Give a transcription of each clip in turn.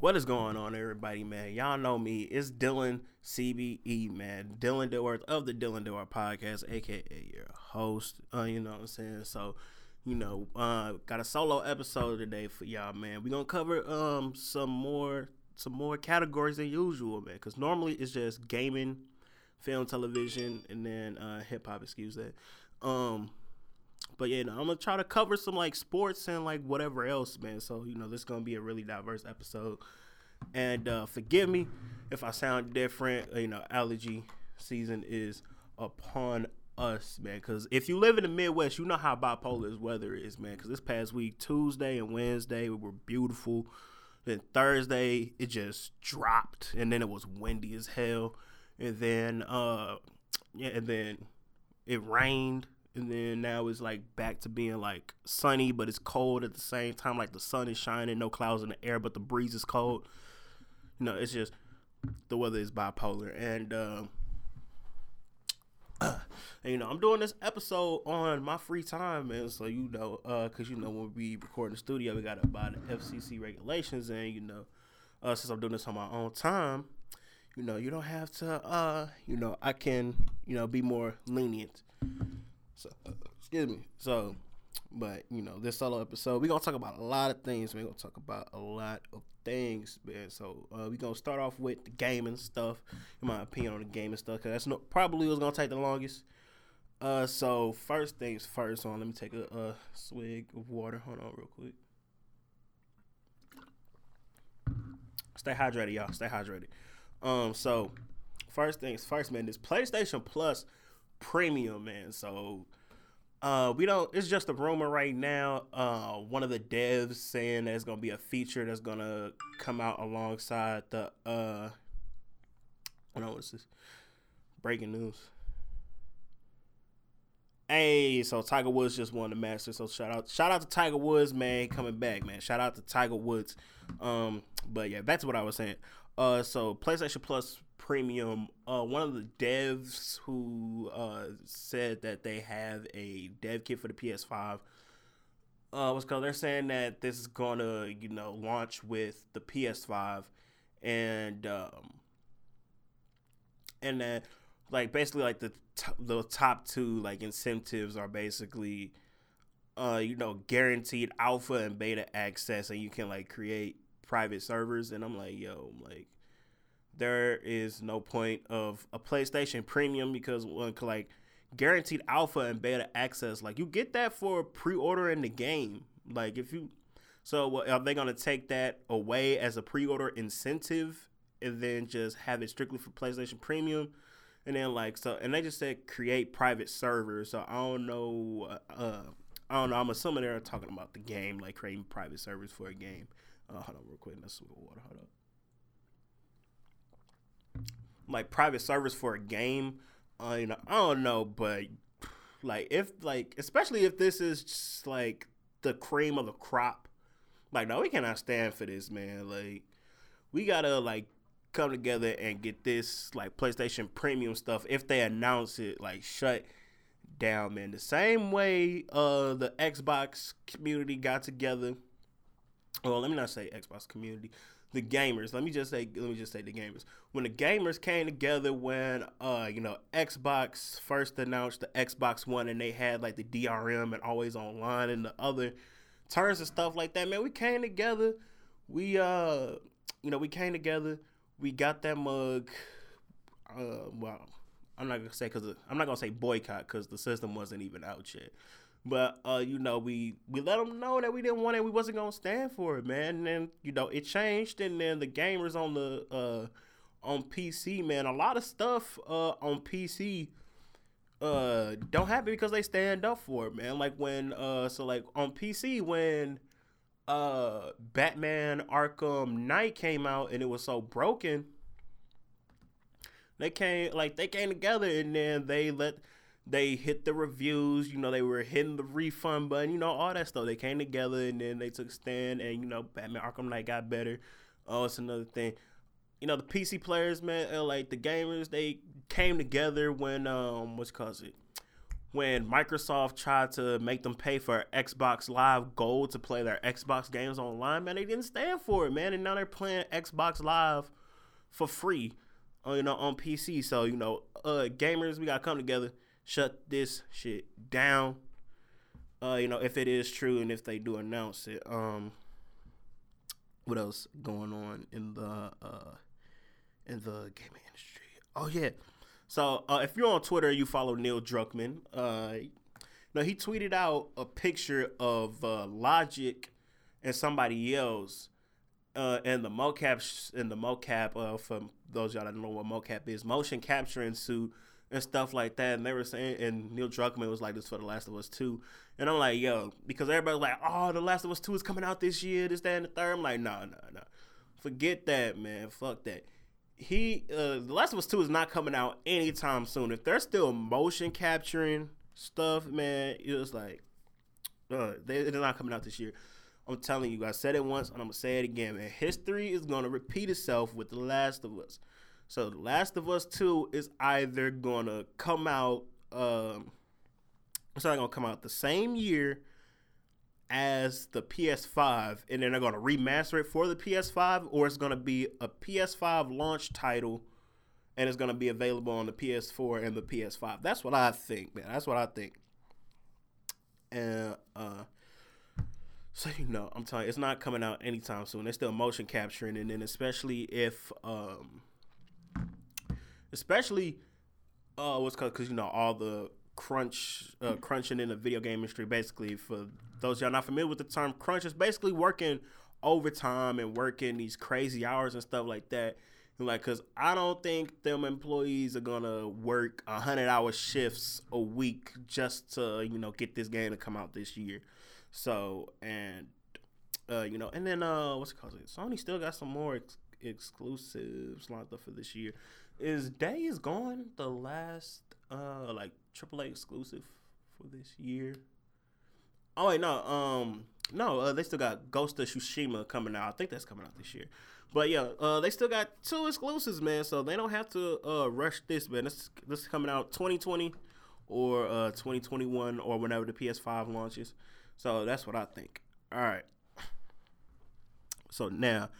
What is going on, everybody, man? Y'all know me. It's Dylan CBE, man. Dylan Dilworth of the Dylan Dilworth Podcast, aka your host. Uh, you know what I'm saying? So, you know, uh, got a solo episode today for y'all, man. we gonna cover um some more some more categories than usual, man. Cause normally it's just gaming, film, television, and then uh hip hop, excuse that. Um but yeah, I'm gonna try to cover some like sports and like whatever else, man. So you know, this is gonna be a really diverse episode. And uh, forgive me if I sound different. You know, allergy season is upon us, man. Because if you live in the Midwest, you know how bipolar this weather is, man. Because this past week, Tuesday and Wednesday we were beautiful. Then Thursday, it just dropped, and then it was windy as hell. And then, uh, yeah, and then it rained and then now it's like back to being like sunny, but it's cold at the same time. Like the sun is shining, no clouds in the air, but the breeze is cold. You know, it's just the weather is bipolar, and uh, you know, I'm doing this episode on my free time, man. So you know, uh, cause you know when we record in the studio, we gotta abide the FCC regulations, and you know, uh, since I'm doing this on my own time, you know, you don't have to, uh, you know, I can, you know, be more lenient. So, excuse me. So, but you know, this solo episode, we're gonna talk about a lot of things. We're gonna talk about a lot of things, man. So, uh, we're gonna start off with the gaming stuff, in my opinion on the gaming stuff, because that's no, probably was gonna take the longest. Uh, so first things first. On, let me take a, a swig of water. Hold on, real quick. Stay hydrated, y'all. Stay hydrated. Um, so first things first, man. This PlayStation Plus premium, man. So uh, we don't. It's just a rumor right now. Uh, one of the devs saying there's gonna be a feature that's gonna come out alongside the. Uh, I know what's this? Breaking news. Hey, so Tiger Woods just won the Masters. So shout out, shout out to Tiger Woods, man, coming back, man. Shout out to Tiger Woods. Um, but yeah, that's what I was saying. Uh, so PlayStation Plus Premium, uh, one of the devs who uh, said that they have a dev kit for the PS5 uh, was because they're saying that this is gonna, you know, launch with the PS5, and um, and that like basically like the t- the top two like incentives are basically, uh, you know, guaranteed alpha and beta access, and you can like create private servers, and I'm like, yo, I'm like there is no point of a PlayStation Premium because one like guaranteed alpha and beta access, like you get that for pre-ordering the game. Like if you, so are they gonna take that away as a pre-order incentive and then just have it strictly for PlayStation Premium? And then like so, and they just said create private servers. So I don't know. Uh, I don't know. I'm assuming they're talking about the game, like creating private servers for a game. Uh, hold on, real quick. Let's swig water. Hold up like private servers for a game. Uh, you know, I don't know, but like if like especially if this is just like the cream of the crop, like no, we cannot stand for this, man. Like we gotta like come together and get this like PlayStation Premium stuff if they announce it like shut down, man. The same way uh the Xbox community got together. Well, let me not say Xbox community the gamers. Let me just say, let me just say the gamers. When the gamers came together, when uh, you know, Xbox first announced the Xbox One, and they had like the DRM and always online and the other turns and stuff like that. Man, we came together. We uh, you know, we came together. We got that mug. Uh, well, I'm not gonna say because I'm not gonna say boycott because the system wasn't even out yet. But uh, you know, we we let them know that we didn't want it. We wasn't gonna stand for it, man. And then you know, it changed, and then the gamers on the uh on PC, man, a lot of stuff uh on PC uh don't happen because they stand up for it, man. Like when uh so like on PC when uh Batman Arkham Knight came out and it was so broken, they came like they came together and then they let they hit the reviews, you know, they were hitting the refund button, you know, all that stuff. They came together and then they took stand and, you know, Batman Arkham Knight got better. Oh, it's another thing. You know, the PC players, man, uh, like the gamers, they came together when um what's cause it? when Microsoft tried to make them pay for Xbox Live Gold to play their Xbox games online, man, they didn't stand for it, man. And now they're playing Xbox Live for free, uh, you know, on PC. So you know, uh, gamers, we gotta come together, shut this shit down. Uh, you know, if it is true and if they do announce it. Um, what else going on in the uh in the gaming industry? Oh yeah. So uh, if you're on Twitter, you follow Neil Druckmann. Uh, now he tweeted out a picture of uh, Logic and somebody else uh, in the mocap in the mocap uh, for those y'all that don't know what mocap is, motion capturing suit and stuff like that. And they were saying, and Neil Druckmann was like this for The Last of Us Two, and I'm like, yo, because everybody's like, oh, The Last of Us Two is coming out this year, this, that, and the third. I'm like, no, no, no, forget that, man, fuck that he uh The Last of Us Two is not coming out anytime soon. If they're still motion capturing stuff, man, it's like uh they, they're not coming out this year. I'm telling you, I said it once and I'm gonna say it again, man. History is gonna repeat itself with The Last of Us. So Last of Us Two is either gonna come out um it's not gonna come out the same year as the PS5 and then they're to remaster it for the PS5 or it's to be a PS5 launch title and it's to be available on the PS4 and the PS5. That's what I think, man. That's what I think. And uh so you know, I'm telling you, it's not coming out anytime soon. They're still motion capturing and then especially if um especially uh what's called cuz you know all the crunch uh, crunching in the video game industry basically for those y'all not familiar with the term crunch is basically working overtime and working these crazy hours and stuff like that. And like because i don't think them employees are gonna work 100 hour shifts a week just to you know get this game to come out this year. So and uh you know and then uh what's it called? Sony still got some more ex- exclusives lined up for this year is Days Gone the last uh like AAA exclusive for this year. Oh wait, no, um, no, uh, they still got Ghost of Tsushima coming out. I think that's coming out this year. But yeah, uh, they still got two exclusives, man. So they don't have to uh, rush this, man. This this is coming out 2020 or uh, 2021 or whenever the PS5 launches. So that's what I think. All right. So now,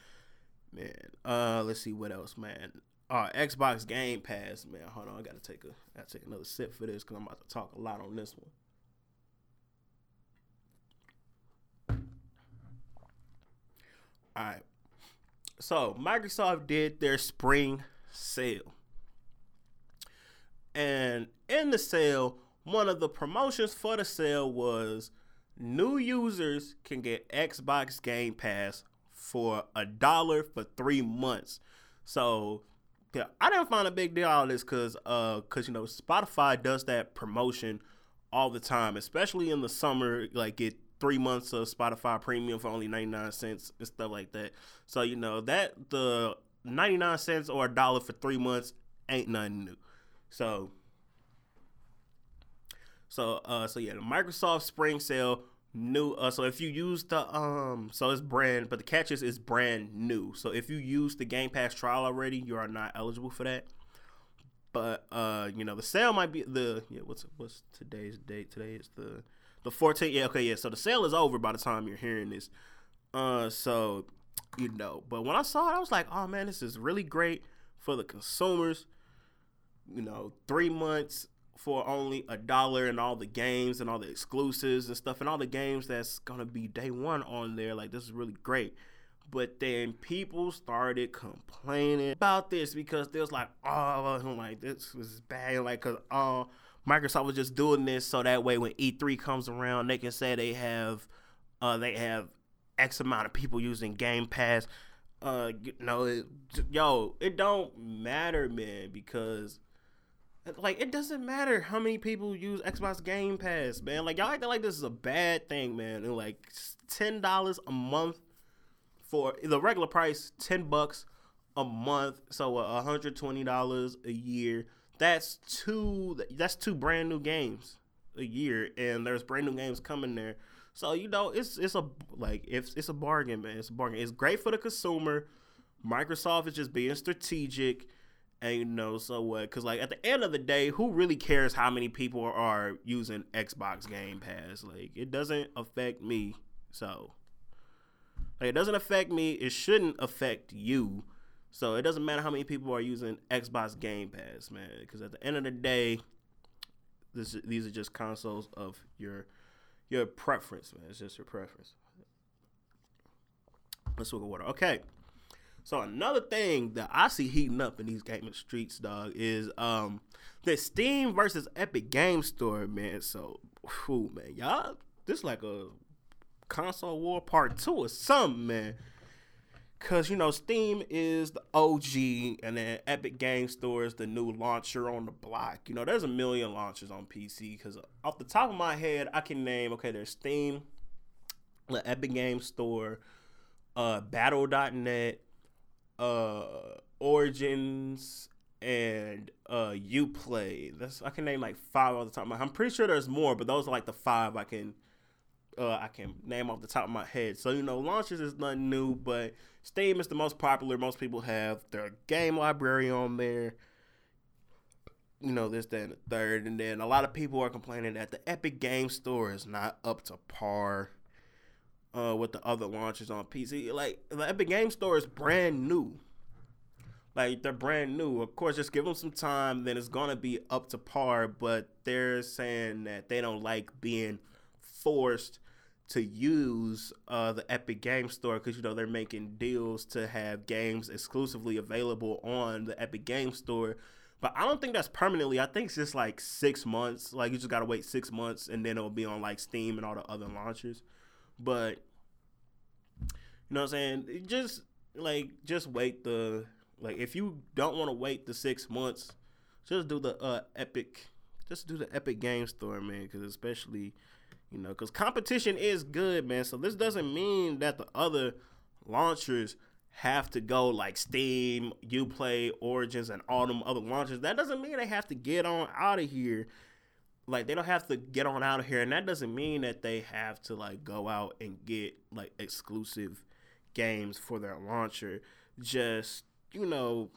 man, uh, let's see what else, man. Uh, Xbox Game Pass, man. Hold on, I gotta take a, gotta take another sip for this because I'm about to talk a lot on this one. All right. So Microsoft did their spring sale, and in the sale, one of the promotions for the sale was new users can get Xbox Game Pass for a dollar for three months. So yeah, I didn't find a big deal of this because, uh, cause you know Spotify does that promotion all the time, especially in the summer. Like get three months of Spotify Premium for only ninety nine cents and stuff like that. So you know that the ninety nine cents or a dollar for three months ain't nothing new. So, so, uh, so yeah, the Microsoft Spring Sale new uh so if you use the um so it's brand but the catch is it's brand new. So if you use the game pass trial already you are not eligible for that. But uh you know the sale might be the yeah what's what's today's date? Today is the the 14th yeah okay yeah so the sale is over by the time you're hearing this. Uh so you know but when i saw it i was like oh man this is really great for the consumers. You know three months for only a dollar and all the games and all the exclusives and stuff and all the games that's gonna be day one on there. Like this is really great. But then people started complaining about this because they was like, oh, like this was bad, like cause uh, Microsoft was just doing this so that way when E3 comes around, they can say they have, uh, they have X amount of people using Game Pass. Uh, you know, it, yo, it don't matter, man, because like it doesn't matter how many people use Xbox Game Pass, man. Like y'all act like this is a bad thing, man. And like ten dollars a month for the regular price, ten bucks a month, so hundred twenty dollars a year. That's two. That's two brand new games a year, and there's brand new games coming there. So you know, it's it's a like it's it's a bargain, man. It's a bargain. It's great for the consumer. Microsoft is just being strategic And you know, so what? Because like at the end of the day, who really cares how many people are using Xbox Game Pass? Like it doesn't affect me. So like it doesn't affect me. It shouldn't affect you. So it doesn't matter how many people are using Xbox Game Pass, man. Because at the end of the day, this these are just consoles of your your preference, man. It's just your preference. Let's look at water. Okay. So another thing that I see heating up in these gaming streets, dog, is um the Steam versus Epic Game Store, man. So, whew, man, y'all, this like a console war part two or something, man. Cause you know Steam is the OG, and then Epic Game Store is the new launcher on the block. You know, there's a million launchers on PC. Cause off the top of my head, I can name okay. There's Steam, the Epic Game Store, uh, Battle.net, uh, Origins, and uh, UPlay. That's I can name like five off the top of my. I'm pretty sure there's more, but those are like the five I can uh, I can name off the top of my head. So you know, launches is nothing new, but Steam is the most popular. Most people have their game library on there. You know, this, that, and the third. And then a lot of people are complaining that the Epic Game Store is not up to par uh, with the other launches on PC. Like, the Epic Game Store is brand new. Like, they're brand new. Of course, just give them some time, then it's to be up to par. But they're saying that they don't like being forced to use uh, the Epic Game Store because you know they're making deals to have games exclusively available on the Epic Game Store. But I don't think that's permanently. I think it's just like six months. Like you just gotta wait six months, and then it'll be on like Steam and all the other launchers. But you know what I'm saying? Just like just wait the like if you don't want to wait the six months, just do the uh, Epic. Just do the Epic Game Store, man. Because especially you know, because competition is good, man. So this doesn't mean that the other launchers have to go like Steam, UPlay, Origins, and all them other launchers. That doesn't mean they have to get on out of here. Like they don't have to get on out of here, and that doesn't mean that they have to like go out and get like exclusive games for their launcher. Just you know,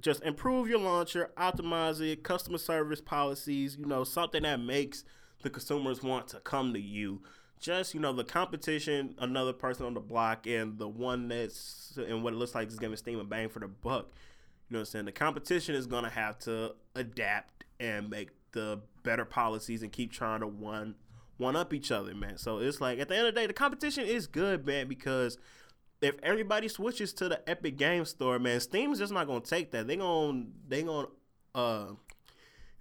just improve your launcher, optimize it, customer service policies. You know, something that makes the consumers want to come to you. Just you know, the competition, another person on the block, and the one that's and what it looks like is giving Steam a bang for the buck. You know what I'm saying? The competition is gonna have to adapt and make the better policies and keep trying to one one up each other, man. So it's like at the end of the day, the competition is good, man, because if everybody switches to the Epic Game Store, man, Steam's just not gonna take that. They gonna they gonna uh you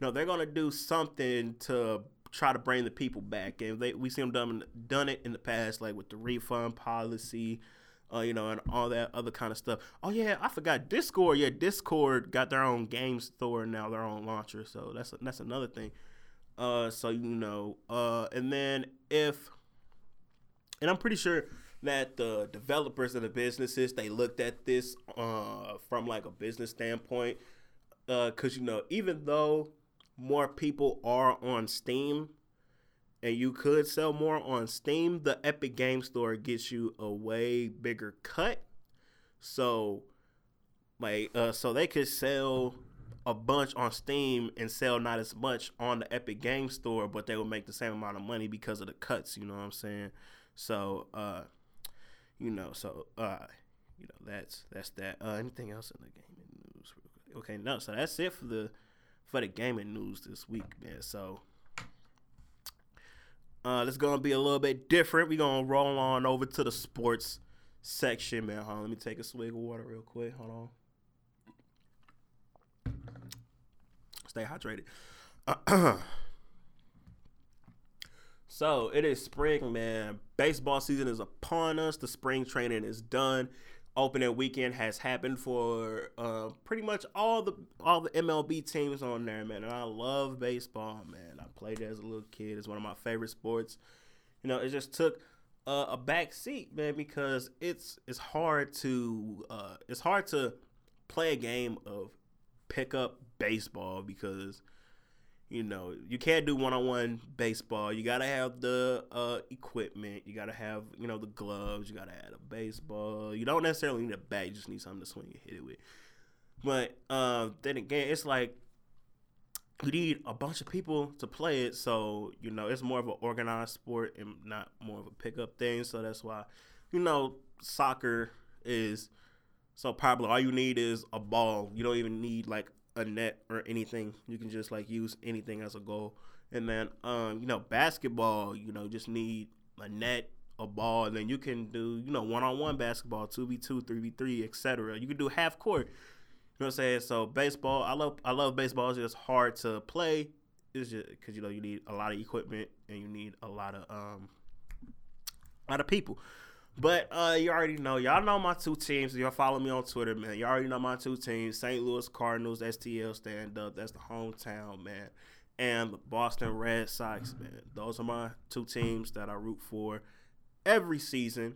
know they're gonna do something to try to bring the people back. And they we see them done done it in the past, like with the refund policy, uh, you know, and all that other kind of stuff. Oh yeah, I forgot Discord. Yeah, Discord got their own game store now, their own launcher. So that's that's another thing. Uh, so you know, uh, and then if, and I'm pretty sure that the developers and the businesses they looked at this uh from like a business standpoint, uh, cause you know even though more people are on Steam and you could sell more on Steam, the Epic Game Store gets you a way bigger cut. So like uh so they could sell a bunch on Steam and sell not as much on the Epic Game Store, but they will make the same amount of money because of the cuts, you know what I'm saying? So uh you know, so uh you know, that's that's that. Uh anything else in the gaming news? Okay, no, so that's it for the for the gaming news this week, man. So uh, it's gonna be a little bit different. We're gonna roll on over to the sports section, man. Hold on, let me take a swig of water real quick. Hold on. Stay hydrated. so it is spring, man. Baseball season is upon us. The spring training is done opening weekend has happened for uh, pretty much all the all the MLB teams on there, man. And I love baseball, man. I played it as a little kid. It's one of my favorite sports. You know, it just took uh, a back seat, man, because it's it's hard to uh, it's hard to play a game of pickup baseball because you know, you can't do one on one baseball. You gotta have the uh, equipment. You gotta have, you know, the gloves. You gotta have a baseball. You don't necessarily need a bat. You just need something to swing and hit it with. But uh, then again, it's like you need a bunch of people to play it, so you know it's more of an organized sport and not more of a pickup thing. So that's why, you know, soccer is so popular. All you need is a ball. You don't even need like a net or anything. You can just like use anything as a goal. And then, um, you know, basketball, you know, just need a net, a ball, and then you can do, you know, one on one basketball, two v two, three v three, etc. You can do half court. You know what I'm saying? So baseball, I love I love baseball. It's just hard to play. It's just because you know you need a lot of equipment and you need a lot of um a lot of people. But uh, you already know, y'all know my two teams. Y'all follow me on Twitter, man. You all already know my two teams: St. Louis Cardinals, STL stand up. That's the hometown, man, and the Boston Red Sox, man. Those are my two teams that I root for every season.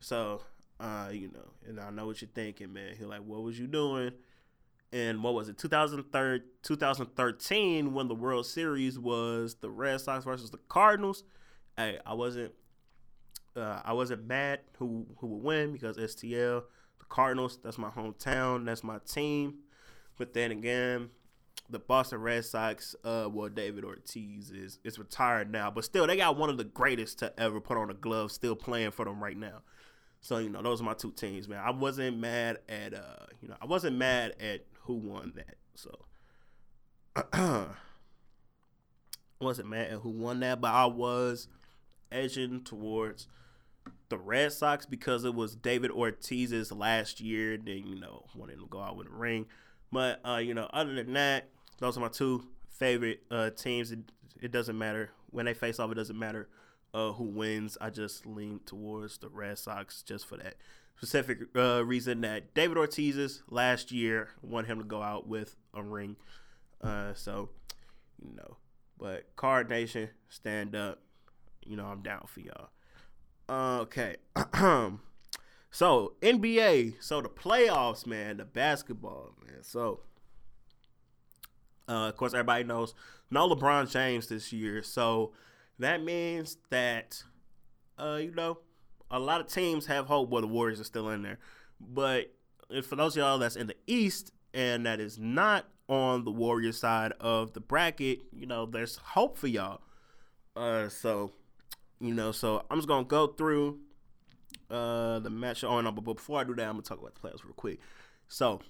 So, uh, you know, and I know what you're thinking, man. You're like, what was you doing? And what was it 2003 2013 when the world series was the red sox versus the cardinals. Hey i wasn't uh, i wasn't mad who who would win because stl the cardinals that's my hometown that's my team. But then again the boston red sox uh well david ortiz is is retired now but still they got one of the greatest to ever put on a glove still playing for them right now. So you know those are my two teams man. I wasn't mad at uh you know i wasn't mad at who won that. So wasn't mad at who won that, but I was edging towards the Red Sox because it was David Ortiz's last year. Then you know wanted to go out with a ring, but uh, you know other than that, those are my two favorite uh, teams. It, it doesn't matter when they face off. It doesn't matter uh, who wins. I just lean towards the Red Sox just for that specific uh, reason that David Ortiz's last year want him to go out with a ring. Uh, so, you know, but Card Nation, stand up. You know, I'm down for y'all. Uh, okay. so, NBA. So, the playoffs, man, the basketball, man. So, uh, of course, everybody knows no LeBron James this year. So, that means that, uh, you know, a lot of teams have hope. Well, the Warriors are still in there, but for those of y'all that's in the East and that is not on the Warriors side of the bracket, you know, there's hope for y'all. Uh, so, you know, so I'm just gonna go through uh the match. No, but before I do that, I'm gonna talk about the players real quick. So,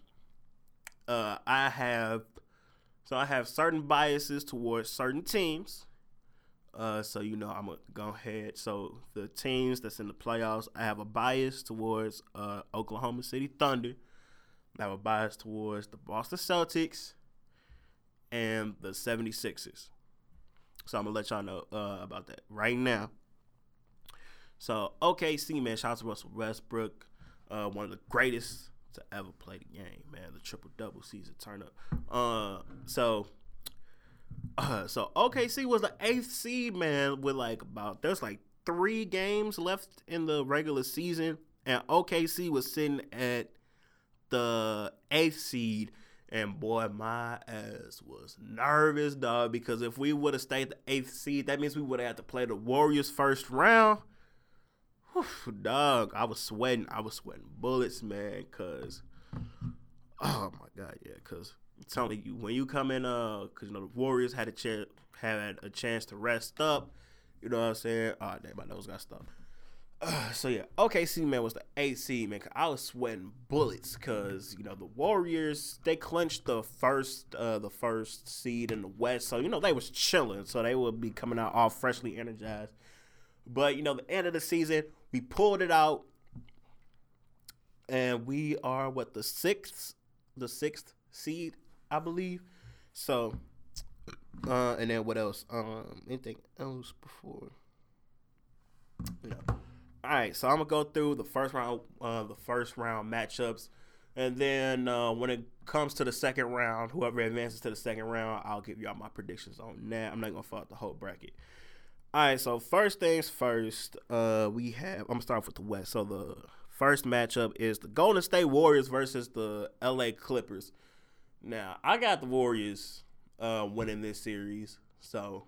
uh, I have, so I have certain biases towards certain teams. Uh, so you know I'm gonna go ahead. So the teams that's in the playoffs, I have a bias towards uh, Oklahoma City Thunder. I have a bias towards the Boston Celtics and the 76ers. So I'm gonna let y'all know uh, about that right now. So OKC man, shout out to Russell Westbrook, uh, one of the greatest to ever play the game, man. The triple double season turn up. Uh, so uh, so OKC was the eighth seed, man, with like about there's like three games left in the regular season, and OKC was sitting at the eighth seed. And boy, my ass was nervous, dog, because if we would have stayed the eighth seed, that means we would have had to play the Warriors first round. Whew, dog, I was sweating. I was sweating bullets, man, because, oh my God, yeah, because telling you when you come in, uh, because you know the Warriors had a chance had a chance to rest up. You know what I'm saying? Oh damn, my nose got stuck. Uh, so yeah, OKC man was the AC man. I was sweating bullets because you know the Warriors they clinched the first uh the first seed in the West, so you know they was chilling, so they would be coming out all freshly energized. But you know the end of the season, we pulled it out, and we are what the sixth the sixth seed I believe. So, uh, and then what else? Um, anything else before? Know. All right, so I'm gonna go through the first round, uh, the first round matchups, and then uh, when it comes to the second round, whoever advances to the second round, I'll give y'all my predictions on that. I'm not gonna fuck the whole bracket. All right, so first things first, uh, we have. I'm gonna start with the West. So the first matchup is the Golden State Warriors versus the LA Clippers. Now I got the Warriors uh, winning this series, so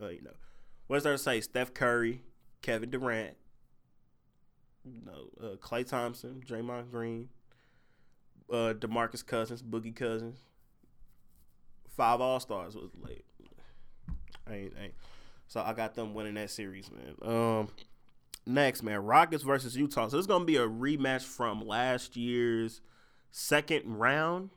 uh, you know what's there to say? Steph Curry, Kevin Durant, you know, uh, Klay Thompson, Draymond Green, uh, DeMarcus Cousins, Boogie Cousins. Five All Stars was late. Ain't ain't. So I got them winning that series, man. Um, next, man, Rockets versus Utah. So it's gonna be a rematch from last year's second round.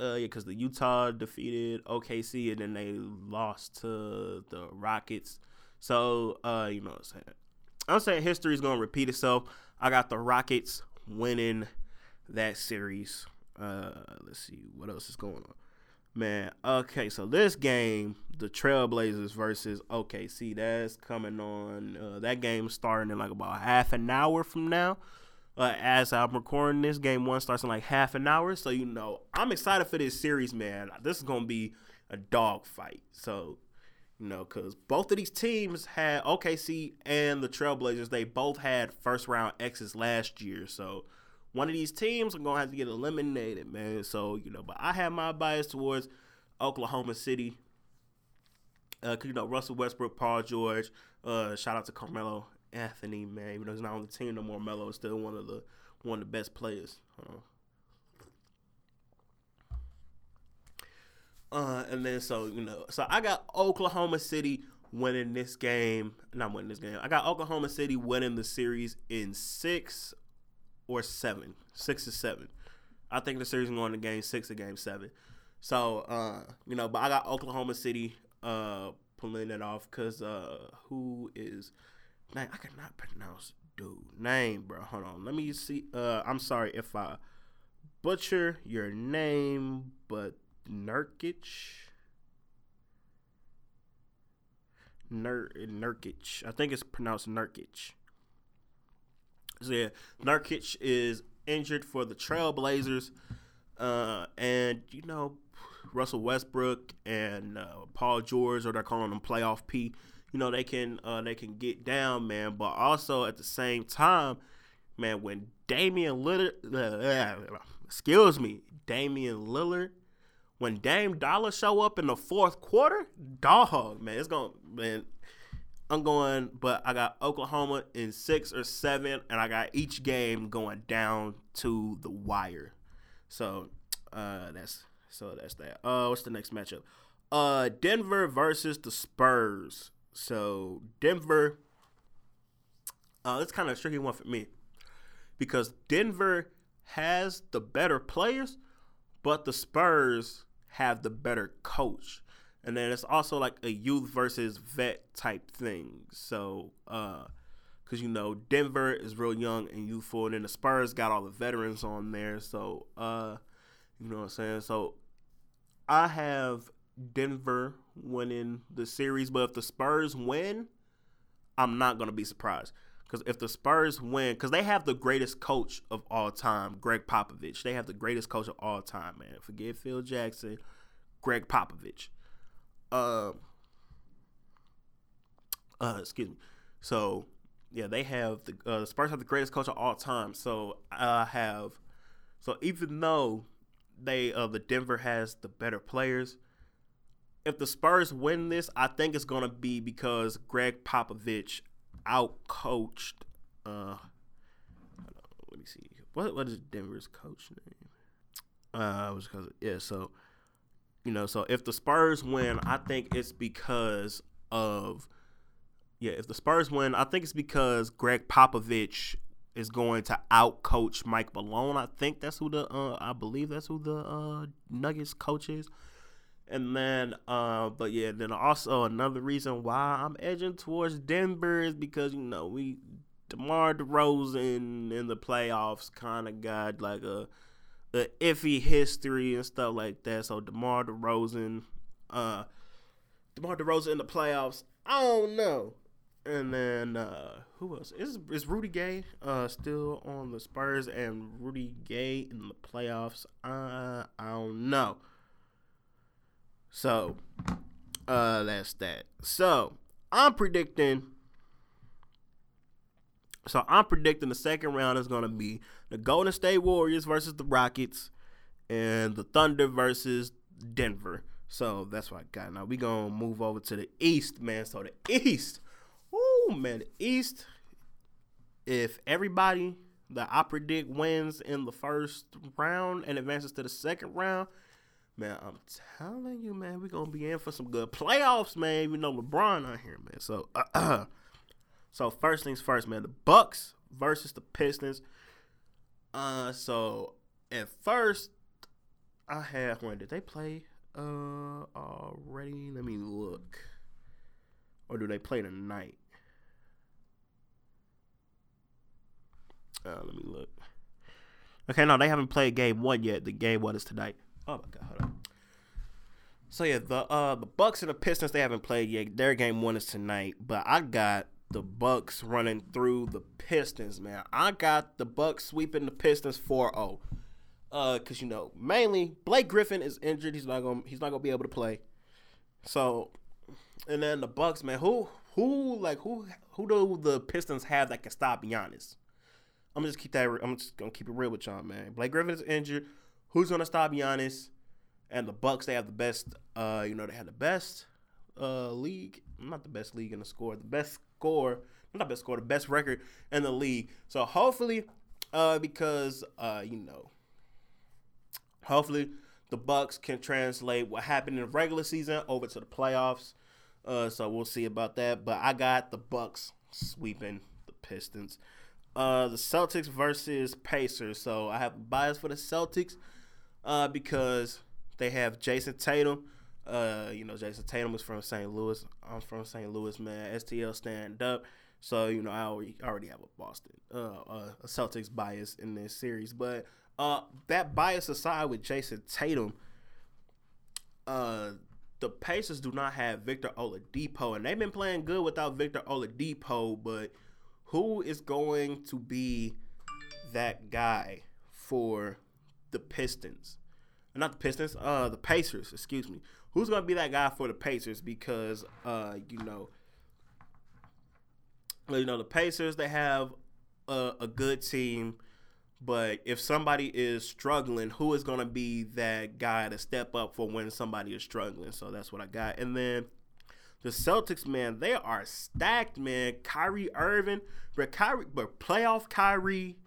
Uh, yeah, because the Utah defeated OKC and then they lost to the Rockets. So, uh, you know what I'm saying. I'm saying history is gonna repeat itself. I got the Rockets winning that series. Uh, let's see what else is going on. Man, okay, so this game, the Trailblazers versus OKC, that's coming on. Uh, that game starting in like about half an hour from now. Uh, as I'm recording this, game one starts in like half an hour. So, you know, I'm excited for this series, man. This is to be a dog fight. So, you know, because both of these teams had OKC and the Trailblazers, they both had first round exits last year. So, one of these teams are gonna have to get eliminated, man. So you know, but I have my bias towards Oklahoma City. Uh, you know, Russell Westbrook, Paul George. Uh, shout out to Carmelo Anthony, man. Even though he's not on the team no more, Melo is still one of the one of the best players. Uh, and then so you know, so I got Oklahoma City winning this game. Not winning this game. I got Oklahoma City winning the series in six or seven, six or seven. I think the series is going to game six or game seven. So, uh, you know, but I got Oklahoma City uh, pulling it off because uh, who is name? I cannot pronounce dude name, bro. Hold on, let me see. Uh, I'm sorry if I butcher your name, but Nurkic. Nur Nurkic. I think it's pronounced Nurkic. So yeah, Nurkic is injured for the Trailblazers, uh, and you know Russell Westbrook and uh, Paul George, or they're calling them Playoff P. You know they can uh, they can get down, man. But also at the same time, man, when Damian Lillard, uh, excuse me, Damian Lillard, when Dame Dollar show up in the fourth quarter, dog, man, it's gonna man. I'm going, but I got Oklahoma in six or seven, and I got each game going down to the wire. So uh, that's so that's that. Uh, what's the next matchup? Uh, Denver versus the Spurs. So Denver. Uh, it's kind of a tricky one for me because Denver has the better players, but the Spurs have the better coach and then it's also like a youth versus vet type thing. So, uh, because you know Denver is real young and youthful, and then the Spurs got all the veterans on there. So, uh, you know what I'm saying. So, I have Denver winning the series, but if the Spurs win, I'm not gonna be surprised. Because if the Spurs win, because they have the greatest coach of all time, Gregg Popovich. They have the greatest coach of all time, man. Forget Phil Jackson, Gregg Popovich. Uh, uh, excuse me. So yeah, they have the uh, Spurs have the greatest coach of all time. So I have, so even though they uh the Denver has the better players, if the Spurs win this, I think it's gonna be because Gregg Popovich outcoached. Uh, let me see. What what is Denver's coach name? Uh, was because yeah. So you know, so if the Spurs win, I think it's because of yeah, if the Spurs win, I think it's because Gregg Popovich is going to outcoach Mike Malone. I think that's who the uh, I believe that's who the uh, Nuggets coach is. And then, uh, but yeah, then also another reason why I'm edging towards Denver is because you know we DeMar DeRozan in the playoffs kind of got like a the iffy history and stuff like that. So DeMar DeRozan, uh, DeMar DeRozan in the playoffs, I don't know. And then uh, who else? Is is Rudy Gay uh, still on the Spurs and Rudy Gay in the playoffs? Uh, I don't know. So uh, that's that. So I'm predicting so I'm predicting the second round is to be the Golden State Warriors versus the Rockets and the Thunder versus Denver. So that's what I got. Now we gonna move over to the East, man. So the East, oh man, the East. If everybody that I predict wins in the first round and advances to the second round, man, I'm telling you, man, we're gonna be in for some good playoffs, man. Even though LeBron out here, man. So, uh, so first things first, man. The Bucks versus the Pistons. Uh, so at first, I had when did they play? Uh, already. Let me look. Or do they play tonight? Uh, let me look. Okay, no, they haven't played game one yet. The game one is tonight. Oh my god, hold on. So yeah, the uh the Bucks and the Pistons they haven't played yet. Their game one is tonight, but I got the Bucks running through the Pistons, man. I got the Bucks sweeping the Pistons 4-0. Uh cuz you know, mainly Blake Griffin is injured. He's not to he's not to be able to play. So and then the Bucks, man, who who like who who do the Pistons have that can stop Giannis? I'm gonna just keep that. I'm just gonna keep it real with y'all, man. Blake Griffin is injured. Who's gonna stop Giannis? And the Bucks, they have the best. Uh, you know, they have the best uh league. Not the best league in the score. The best score. Not the best score. The best record in the league. So hopefully, uh, because uh, you know, hopefully the Bucks can translate what happened in the regular season over to the playoffs. Uh, so we'll see about that. But I got the Bucks sweeping the Pistons. Uh, the Celtics versus Pacers. So I have bias for the Celtics uh, because they have Jayson Tatum. Uh, you know, Jayson Tatum is from St. Louis. I'm from St. Louis, man. STL stand up. So you know, I already, already have a Boston, uh, a Celtics bias in this series. But uh, that bias aside, with Jayson Tatum, uh, the Pacers do not have Victor Oladipo, and they've been playing good without Victor Oladipo. But who is going to be that guy for the Pistons? Not the Pistons, uh, the Pacers. Excuse me. Who's to be that guy for the Pacers? Because, uh, you know, you know the Pacers they have a, a good team, but if somebody is struggling, who is to be that guy to step up for when somebody is struggling? So that's what I got. And then the Celtics, man, they are stacked, man. Kyrie Irving, but Kyrie, but playoff Kyrie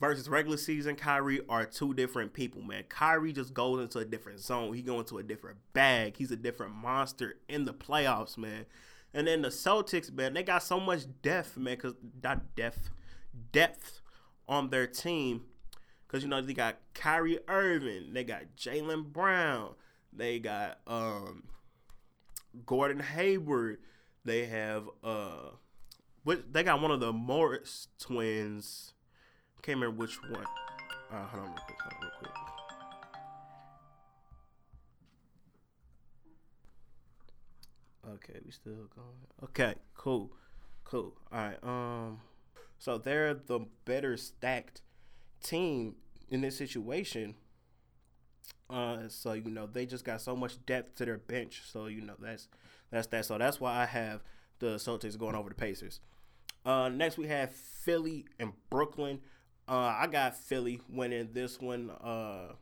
versus regular season Kyrie are two different people, man. Kyrie just goes into a different zone. He goes into a different bag. He's a different monster in the playoffs, man. And then the Celtics, man, they got so much depth, man, cause that depth, depth on their team. Cause you know they got Kyrie Irving, they got Jaylen Brown, they got um Gordon Hayward. They have uh, they got one of the Morris twins. Can't remember which one. Uh, hold on real quick. Hold on real quick. Okay, we still going. Okay, cool, cool. All right. Um, so they're the better stacked team in this situation uh, so you know they just got so much depth to their bench. So you know that's that's that. So that's why I have the Celtics going over the Pacers. Uh, next we have Philly and Brooklyn. Uh, I got Philly winning this one. Uh,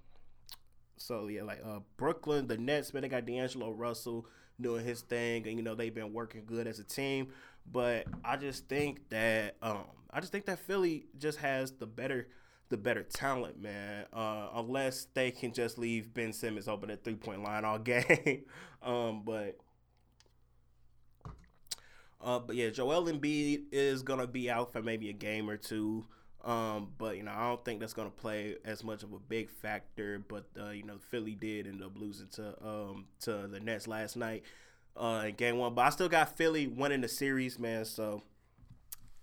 so yeah, like uh, Brooklyn, the Nets, man, they got D'Angelo Russell doing his thing, and you know they've been working good as a team. But I just think that um, I just think that Philly just has the better the better talent, man. Uh, unless they can just leave Ben Simmons open at three point line all game. um, but uh, but yeah, Joel Embiid is gonna be out for maybe a game or two. Um, but you know, I don't think that's gonna play as much of a big factor. But uh, you know, Philly did end up losing to um to the Nets last night uh in game one. But I still got Philly winning the series, man. So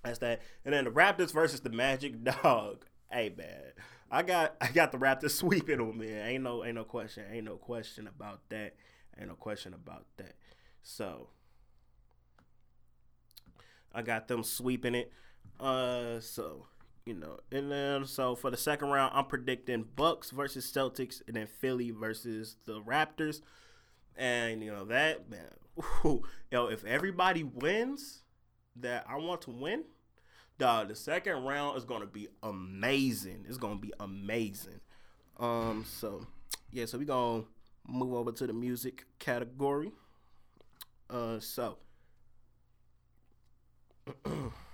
that's that. And then the Raptors versus the Magic, dog hey man, I got I got the Raptors sweeping them, man. Ain't no ain't no question, ain't no question about that. Ain't no question about that. So I got them sweeping it. Uh, so you know, and then so for the second round, I'm predicting Bucks versus Celtics, and then Philly versus the Raptors. And you know that man, ooh, yo, if everybody wins that I want to win, Dog, the second round is gonna be amazing. It's gonna be amazing. Um, so yeah, so we gonna move over to the music category. Uh, so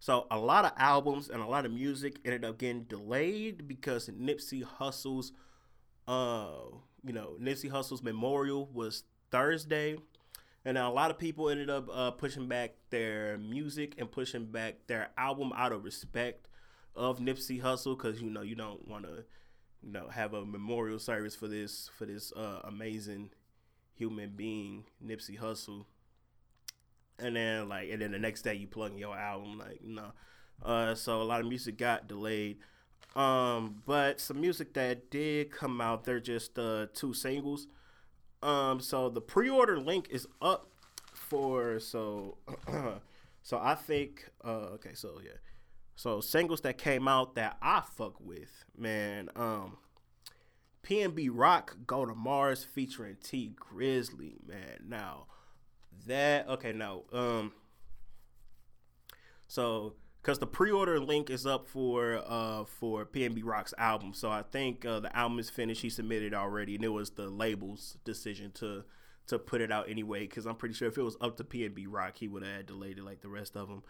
So a lot of albums and a lot of music ended up getting delayed because Nipsey Hussle's, uh, you know, Nipsey Hussle's memorial was Thursday, and a lot of people ended up uh, pushing back their music and pushing back their album out of respect of Nipsey Hussle because you know you don't want to, you know, have a memorial service for this for this uh, amazing human being Nipsey Hussle and then like and then the next day you plug in your album like no uh so a lot of music got delayed. Um but some music that did come out they're just uh two singles. Um so the pre-order link is up for so so i think uh okay so yeah. So singles that came out that i fuck with man um pnb rock go to mars featuring Tee Grizzley man. Now that okay no um so because the pre-order link is up for uh for PNB Rock's album, so I think uh, the album is finished. He submitted already, and it was the label's decision to to put it out anyway. Because I'm pretty sure if it was up to PNB Rock, he would have delayed it like the rest of them.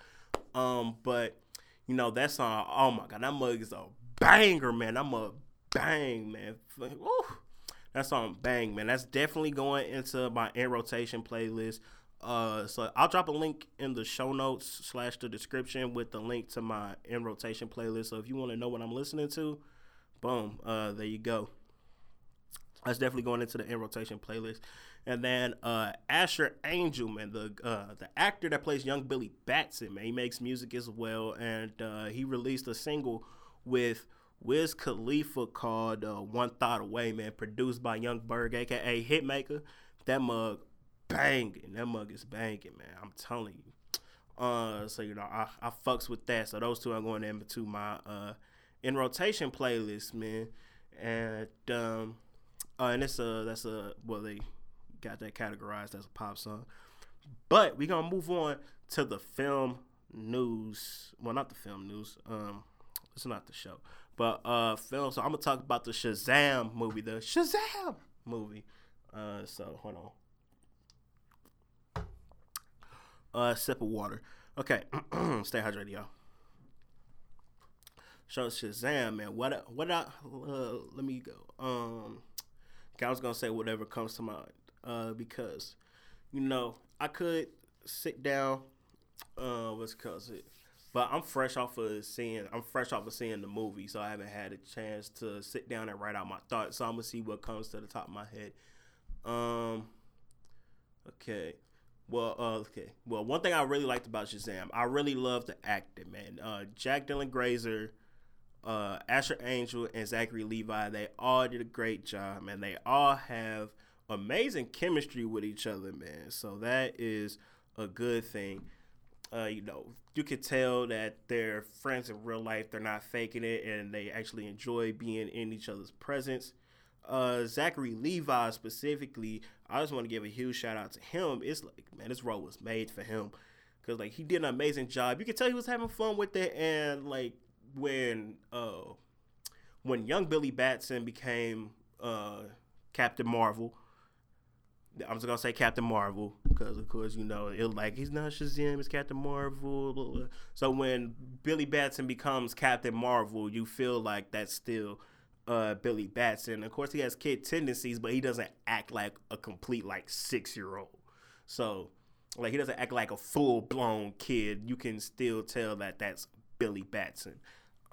Um, but you know that song, oh my god, that mug is a banger, man. I'm a bang, man. Woo. That song bang, man. That's definitely going into my in rotation playlist. Uh, so I'll drop a link in the show notes slash the description with the link to my in rotation playlist. So if you want to know what I'm listening to, boom, uh, there you go. That's definitely going into the in rotation playlist. And then uh, Asher Angel, man, the uh, the actor that plays young Billy Batson, man, he makes music as well, and uh, he released a single with Wiz Khalifa called uh, "One Thought Away," man, produced by Young Berg, aka Hitmaker. That mug banging. That mug is banging, man. I'm telling you. Uh, so you know, I, I fucks with that. So those two are going into my uh in rotation playlist, man. And um, uh, and it's a that's a well they got that categorized as a pop song. But we gonna move on to the film news. Well, not the film news. Um, it's not the show, but uh, film. So I'm gonna talk about the Shazam movie, the Shazam movie. Uh, so hold on uh, sip of water. Okay, stay hydrated, y'all. So Shazam, man, what what I uh, let me go. Um, I was gonna say whatever comes to mind, uh, because you know I could sit down, uh, what's cause it, but I'm fresh off of seeing I'm fresh off of seeing the movie, so I haven't had a chance to sit down and write out my thoughts. So I'm gonna see what comes to the top of my head. Um, okay, well, uh, okay. Well, one thing I really liked about Shazam, I really loved the acting, man. Uh, Jack Dylan Grazer, uh, Asher Angel, and Zachary Levi, they all did a great job, man. They all have amazing chemistry with each other, man. So that is a good thing. Uh, you know, you could tell that they're friends in real life. They're not faking it, and they actually enjoy being in each other's presence uh, Zachary Levi specifically, I just want to give a huge shout out to him. It's like, man, this role was made for him because like he did an amazing job. You can tell he was having fun with it, and like when uh when young Billy Batson became uh Captain Marvel. I'm just gonna say Captain Marvel because, of course, you know it. Like he's not Shazam, it's Captain Marvel. So when Billy Batson becomes Captain Marvel, you feel like that's still uh, Billy Batson. Of course, he has kid tendencies, but he doesn't act like a complete like six year old. So, like he doesn't act like a full blown kid. You can still tell that that's Billy Batson.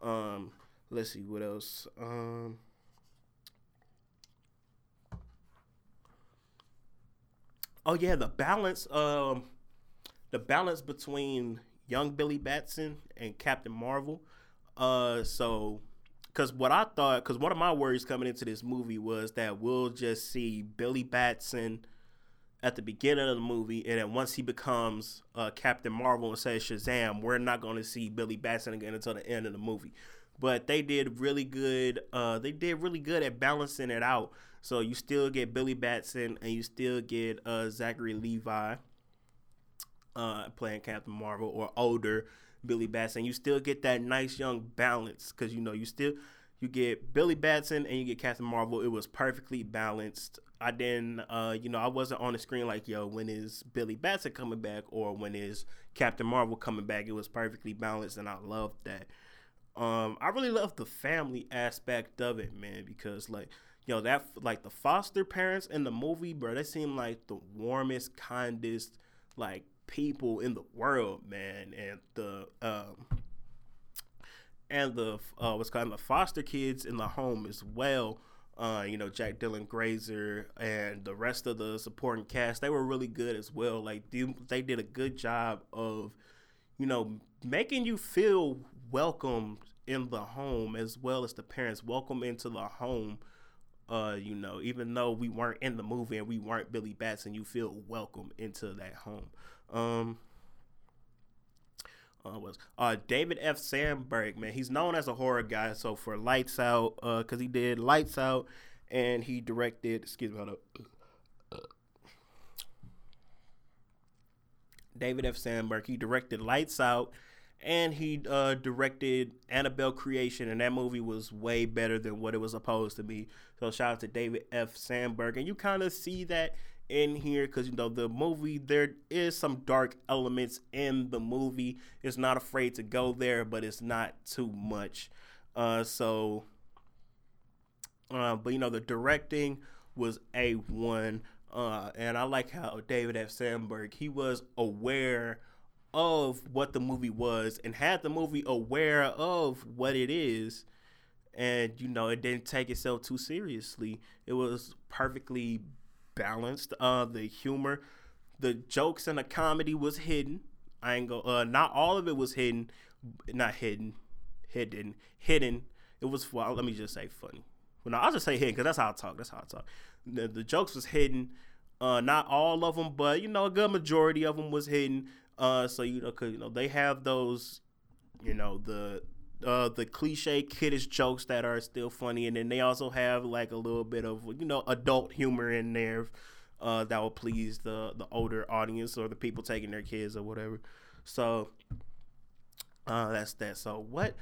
Um, let's see what else. Um, oh yeah, the balance. Um, the balance between young Billy Batson and Captain Marvel. Uh, so because what I thought, because one of my worries coming into this movie was that we'll just see Billy Batson at the beginning of the movie, and then once he becomes uh, Captain Marvel and says Shazam, we're not going to see Billy Batson again until the end of the movie. But they did really good. Uh, they did really good at balancing it out. So you still get Billy Batson, and you still get uh, Zachary Levi uh, playing Captain Marvel, or older Billy Batson. You still get that nice young balance because you know you still you get Billy Batson and you get Captain Marvel. It was perfectly balanced. I didn't, uh, you know, I wasn't on the screen like, yo, when is Billy Batson coming back or when is Captain Marvel coming back? It was perfectly balanced, and I loved that. Um, I really love the family aspect of it, man, because like, know, that like the foster parents in the movie, bro, they seem like the warmest, kindest, like people in the world, man, and the um and the uh, what's called the foster kids in the home as well. Uh, you know, Jack Dylan Grazer and the rest of the supporting cast, they were really good as well. Like they, they did a good job of, you know, making you feel welcome in the home as well as the parents welcome into the home. Uh, you know, even though we weren't in the movie and we weren't Billy Batson, you feel welcome into that home. Um, uh, was uh, David F. Sandberg, man. He's known as a horror guy. So for Lights Out, uh, because uh, he did Lights Out, and he directed. Excuse me, hold up. David F. Sandberg. He directed Lights Out, and he uh, directed Annabelle Creation, and that movie was way better than what it was supposed to be. So shout out to David F. Sandberg, and you kind of see that in here because you know the movie there is some dark elements in the movie. It's not afraid to go there but it's not too much. Uh so uh but you know the directing was a one. Uh and i like how david f. Sandberg he was aware of what the movie was and had the movie aware of what it is and you know it didn't take itself too seriously it was perfectly balanced. Uh, the humor, the jokes and the comedy was hidden. I ain't go. Uh, not all of it was hidden. Not hidden. Hidden. Hidden. It was. Well, let me just say funny. Well, no, I'll just say hidden because that's how I talk. That's how I talk. The, the jokes was hidden. Uh, not all of them, but you know, a good majority of them was hidden. Uh, so you know, cause you know they have those, you know, the uh, the cliche kiddish jokes that are still funny, and then they also have like a little bit of you know adult humor in there uh, that will please the the older audience or the people taking their kids or whatever. So uh, that's that. So what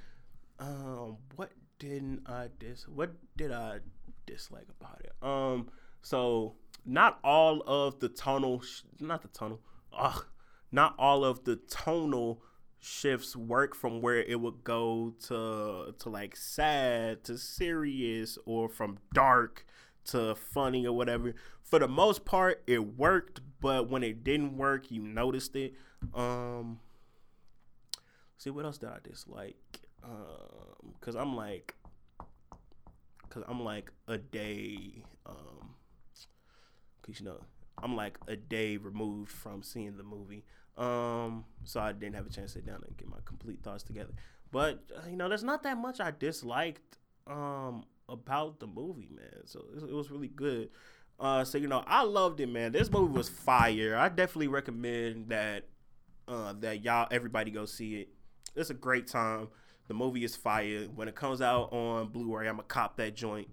um, what didn't I dis what did I dislike about it? Um, so not all of the tonal, sh- not the tunnel. ugh, not all of the tonal shifts work from where it would go to to like sad to serious or from dark to funny or whatever. For the most part, it worked, but when it didn't work, you noticed it. Um, see what else did I dislike? Um, cause I'm like, cause I'm like a day. Um, cause you know I'm like a day removed from seeing the movie. Um, so I didn't have a chance to sit down and get my complete thoughts together. But uh, you know, there's not that much I disliked um about the movie, man. So it, was really good. Uh, so you know, I loved it, man. This movie was fire. I definitely recommend that uh that y'all everybody go see it. It's a great time. The movie is fire. When it comes out on Blu-ray, I'm gonna cop that joint.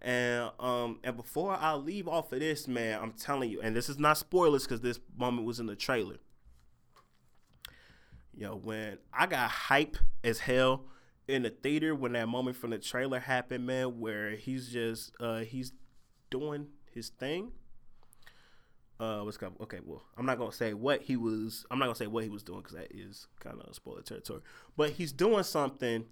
And um and before I leave off of this, man, I'm telling you, and this is not spoilers because this moment was in the trailer. Yo, when I got hype as hell in the theater when that moment from the trailer happened, man, where he's just uh he's doing his thing. Uh, what's going? Okay, well, I'm not gonna say what he was. I'm not gonna say what he was doing because that is kind of spoiler territory. But he's doing something,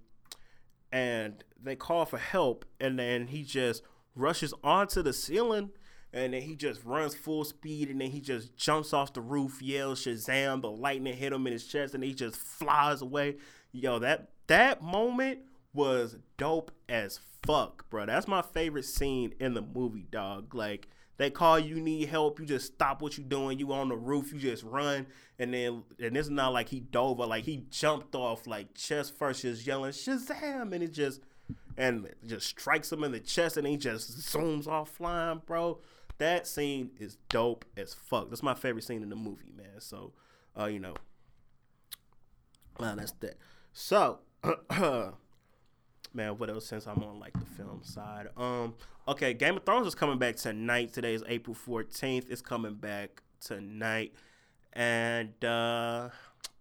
and they call for help, and then he just rushes onto the ceiling and then he just runs full speed and then he just jumps off the roof, yells Shazam, the lightning hit him in his chest and he just flies away. Yo, that that moment was dope as fuck, bro. That's my favorite scene in the movie, dog. Like they call you need help, you just stop what you're doing. You on the roof, you just run, and then and it's not like he dove, or like he jumped off like chest first, just yelling Shazam, and it just and just strikes him in the chest, and he just zooms off flying, bro. That scene is dope as fuck. That's my favorite scene in the movie, man. So, uh, you know, uh, that's that. So, man, what else since I'm on like the film side? Um, okay, Game of Thrones is coming back tonight. Today is April 14th. It's coming back tonight, and uh,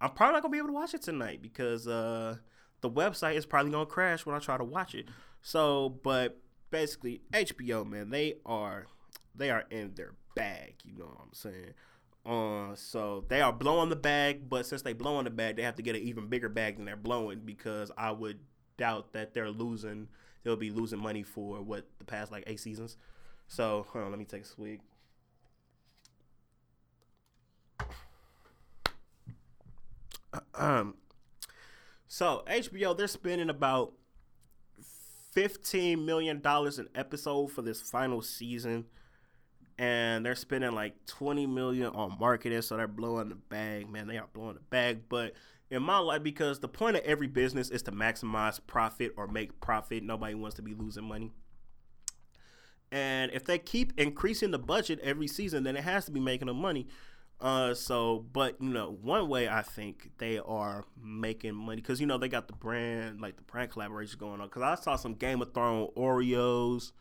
I'm probably not gonna be able to watch it tonight because uh, the website is probably gonna crash when I try to watch it. So, but basically, HBO man, they are they are in their bag. You know what I'm saying? Uh, so they are blowing the bag, but since they blowing the bag, they have to get an even bigger bag than they're blowing because I would doubt that they're losing. They'll be losing money for what the past like eight seasons. So hold on, let me take a swig. Um, so HBO they're spending about fifteen million dollars an episode for this final season, and they're spending like twenty million on marketing. So they're blowing the bag, man. They are blowing the bag, but in my life, because the point of every business is to maximize profit or make profit. Nobody wants to be losing money. And if they keep increasing the budget every season, then it has to be making them money. Uh, so, but you know, one way I think they are making money because you know they got the brand like the brand collaborations going on. Because I saw some Game of Thrones Oreos,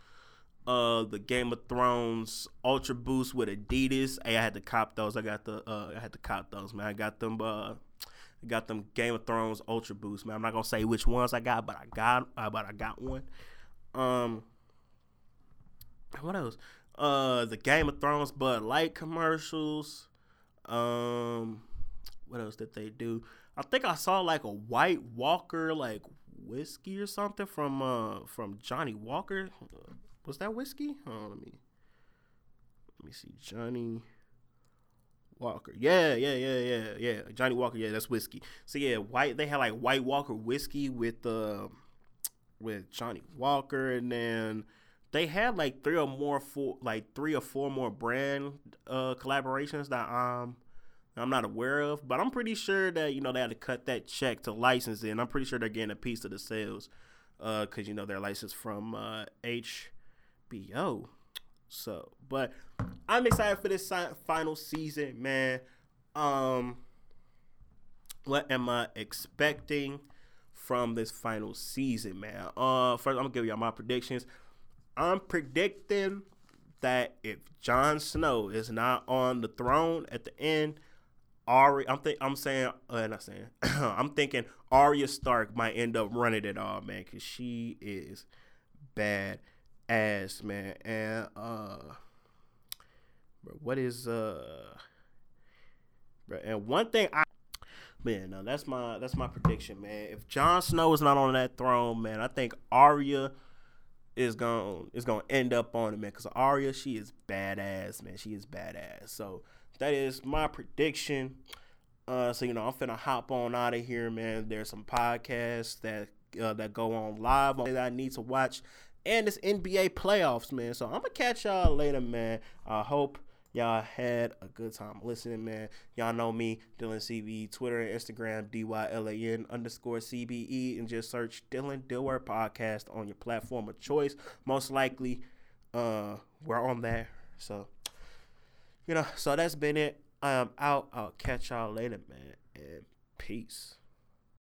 uh, the Game of Thrones Ultra Boost with Adidas. Hey, I had to cop those. I got the uh, I had to cop those, man. I got them. Uh, I got them Game of Thrones Ultra Boost, man. I'm not gonna say which ones I got, but I got, uh, but I got one. Um, what else? Uh, the Game of Thrones Bud Light commercials. Um, what else did they do? I think I saw like a White Walker like whiskey or something from uh from Johnnie Walker. was that whiskey? Oh, let me let me see. Johnnie Walker. Yeah, yeah, yeah, yeah, yeah. Johnnie Walker. Yeah, that's whiskey. So yeah, white. They had like White Walker whiskey with uh with Johnnie Walker, and then they had like three or more four like three or four more brand uh collaborations that um I'm not aware of, but I'm pretty sure that you know they had to cut that check to license it. And I'm pretty sure they're getting a piece of the sales, uh, because you know they're licensed from uh, HBO. So, but I'm excited for this final season, man. Um, what am I expecting from this final season, man? Uh, first I'm gonna give y'all my predictions. I'm predicting that if Jon Snow is not on the throne at the end, Arya, I'm think I'm saying, uh, not saying, I'm thinking Arya Stark might end up running it all, man, because she is bad ass, man. And uh, what is uh, bro, and one thing I, man, no, that's my that's my prediction, man. If Jon Snow is not on that throne, man, I think Arya is gonna is gonna end up on it, man. Cause Arya, she is badass, man. She is badass. So that is my prediction. Uh, so you know, I'm finna hop on out of here, man. There's some podcasts that uh, that go on live that I need to watch, and it's NBA playoffs, man. So I'm gonna catch y'all later, man. I hope y'all had a good time listening, man. Y'all know me, Dylan CBE, Twitter and Instagram, D Y L A N underscore CBE, and just search Dylan Dilworth Podcast on your platform of choice. Most likely, uh, we're on there. So, you know, so that's been it. I am out. I'll catch y'all later, man, and peace.